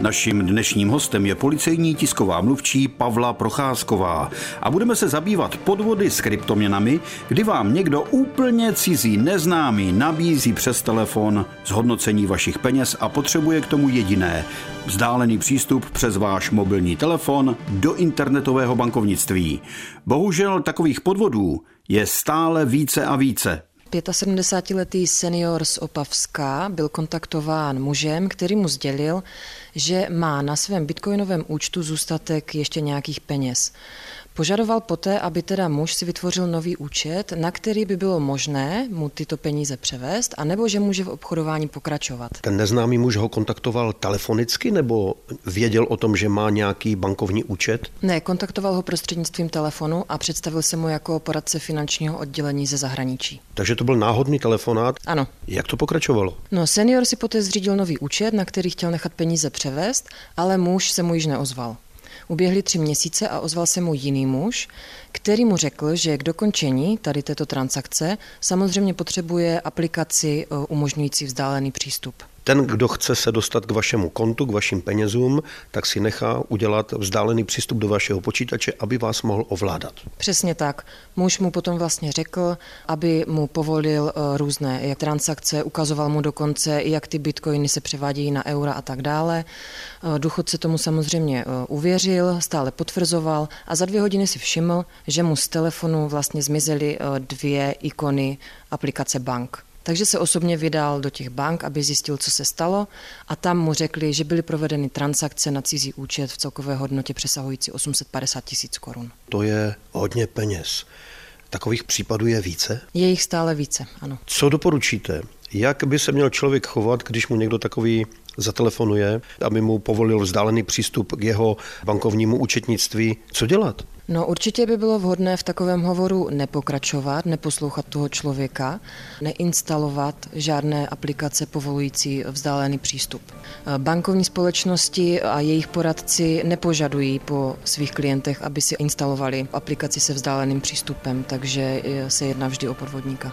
Naším dnešním hostem je policejní tisková mluvčí Pavla Procházková a budeme se zabývat podvody s kryptoměnami, kdy vám někdo úplně cizí neznámý nabízí přes telefon zhodnocení vašich peněz a potřebuje k tomu jediné vzdálený přístup přes váš mobilní telefon do internetového bankovnictví. Bohužel takových podvodů je stále více a více. 75-letý senior z Opavska byl kontaktován mužem, který mu sdělil, že má na svém bitcoinovém účtu zůstatek ještě nějakých peněz. Požadoval poté, aby teda muž si vytvořil nový účet, na který by bylo možné mu tyto peníze převést, anebo že může v obchodování pokračovat. Ten neznámý muž ho kontaktoval telefonicky nebo věděl o tom, že má nějaký bankovní účet? Ne, kontaktoval ho prostřednictvím telefonu a představil se mu jako poradce finančního oddělení ze zahraničí. Takže to byl náhodný telefonát? Ano. Jak to pokračovalo? No, senior si poté zřídil nový účet, na který chtěl nechat peníze převést, ale muž se mu již neozval. Uběhly tři měsíce a ozval se mu jiný muž, který mu řekl, že k dokončení tady této transakce samozřejmě potřebuje aplikaci eh, umožňující vzdálený přístup. Ten, kdo chce se dostat k vašemu kontu, k vašim penězům, tak si nechá udělat vzdálený přístup do vašeho počítače, aby vás mohl ovládat. Přesně tak. Muž mu potom vlastně řekl, aby mu povolil eh, různé jak transakce, ukazoval mu dokonce, jak ty bitcoiny se převádějí na eura a tak dále. Eh, důchodce tomu samozřejmě eh, uvěřil, stále potvrzoval a za dvě hodiny si všiml, že mu z telefonu vlastně zmizely dvě ikony aplikace bank. Takže se osobně vydal do těch bank, aby zjistil, co se stalo a tam mu řekli, že byly provedeny transakce na cizí účet v celkové hodnotě přesahující 850 tisíc korun. To je hodně peněz. Takových případů je více? Je jich stále více, ano. Co doporučíte? Jak by se měl člověk chovat, když mu někdo takový zatelefonuje, aby mu povolil vzdálený přístup k jeho bankovnímu účetnictví? Co dělat? No určitě by bylo vhodné v takovém hovoru nepokračovat, neposlouchat toho člověka, neinstalovat žádné aplikace povolující vzdálený přístup. Bankovní společnosti a jejich poradci nepožadují po svých klientech, aby si instalovali aplikaci se vzdáleným přístupem, takže se jedná vždy o podvodníka.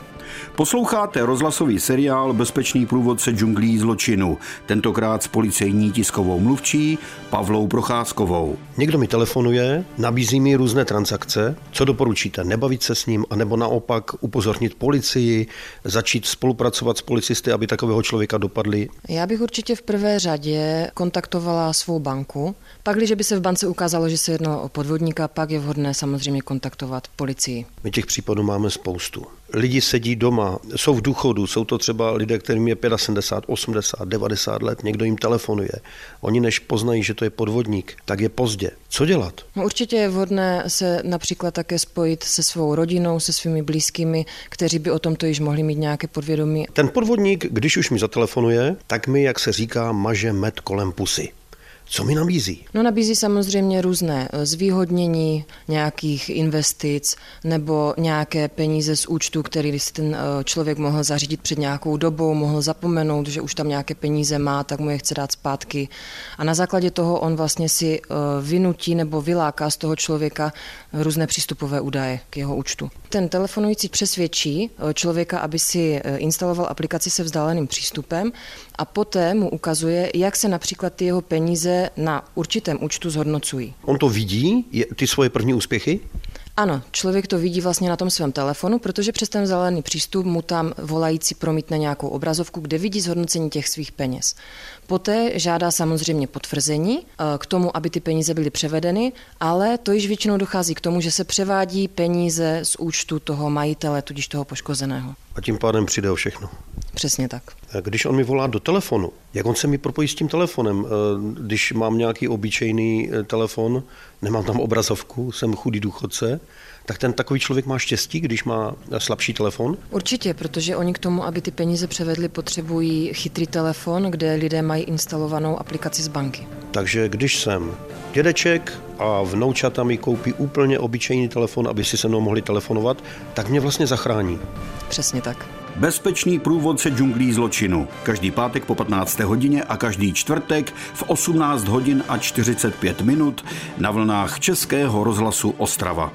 Posloucháte rozhlasový seriál Bezpečný průvodce džunglí zločinu, tentokrát s policejní tiskovou mluvčí Pavlou Procházkovou. Někdo mi telefonuje, nabízí mi různé transakce. Co doporučíte? Nebavit se s ním, anebo naopak upozornit policii, začít spolupracovat s policisty, aby takového člověka dopadli? Já bych určitě v prvé řadě kontaktovala svou banku. Pak, když by se v bance ukázalo, že se jednalo o podvodníka, pak je vhodné samozřejmě kontaktovat policii. My těch případů máme spoustu lidi sedí doma, jsou v důchodu, jsou to třeba lidé, kterým je 75, 80, 90 let, někdo jim telefonuje. Oni než poznají, že to je podvodník, tak je pozdě. Co dělat? No určitě je vhodné se například také spojit se svou rodinou, se svými blízkými, kteří by o tomto již mohli mít nějaké podvědomí. Ten podvodník, když už mi zatelefonuje, tak mi, jak se říká, maže med kolem pusy. Co mi nabízí? No nabízí samozřejmě různé eh, zvýhodnění nějakých investic nebo nějaké peníze z účtu, který si ten eh, člověk mohl zařídit před nějakou dobou, mohl zapomenout, že už tam nějaké peníze má, tak mu je chce dát zpátky. A na základě toho on vlastně si eh, vynutí nebo vyláká z toho člověka různé přístupové údaje k jeho účtu. Ten telefonující přesvědčí člověka, aby si instaloval aplikaci se vzdáleným přístupem a poté mu ukazuje, jak se například ty jeho peníze na určitém účtu zhodnocují. On to vidí, ty svoje první úspěchy? Ano, člověk to vidí vlastně na tom svém telefonu, protože přes ten zelený přístup mu tam volající promítne nějakou obrazovku, kde vidí zhodnocení těch svých peněz. Poté žádá samozřejmě potvrzení eh, k tomu, aby ty peníze byly převedeny, ale to již většinou dochází k tomu, že se převádí peníze z účtu toho majitele, tudíž toho poškozeného. A tím pádem přijde o všechno. Přesně tak. Když on mi volá do telefonu, jak on se mi propojí s tím telefonem? Eh, když mám nějaký obyčejný eh, telefon, nemám tam obrazovku, jsem chudý důchodce, tak ten takový člověk má štěstí, když má slabší telefon? Určitě, protože oni k tomu, aby ty peníze převedli, potřebují chytrý telefon, kde lidé mají instalovanou aplikaci z banky. Takže když jsem dědeček a vnoučata mi koupí úplně obyčejný telefon, aby si se mnou mohli telefonovat, tak mě vlastně zachrání. Přesně tak. Bezpečný průvodce džunglí zločinu. Každý pátek po 15. hodině a každý čtvrtek v 18 hodin a 45 minut na vlnách Českého rozhlasu Ostrava.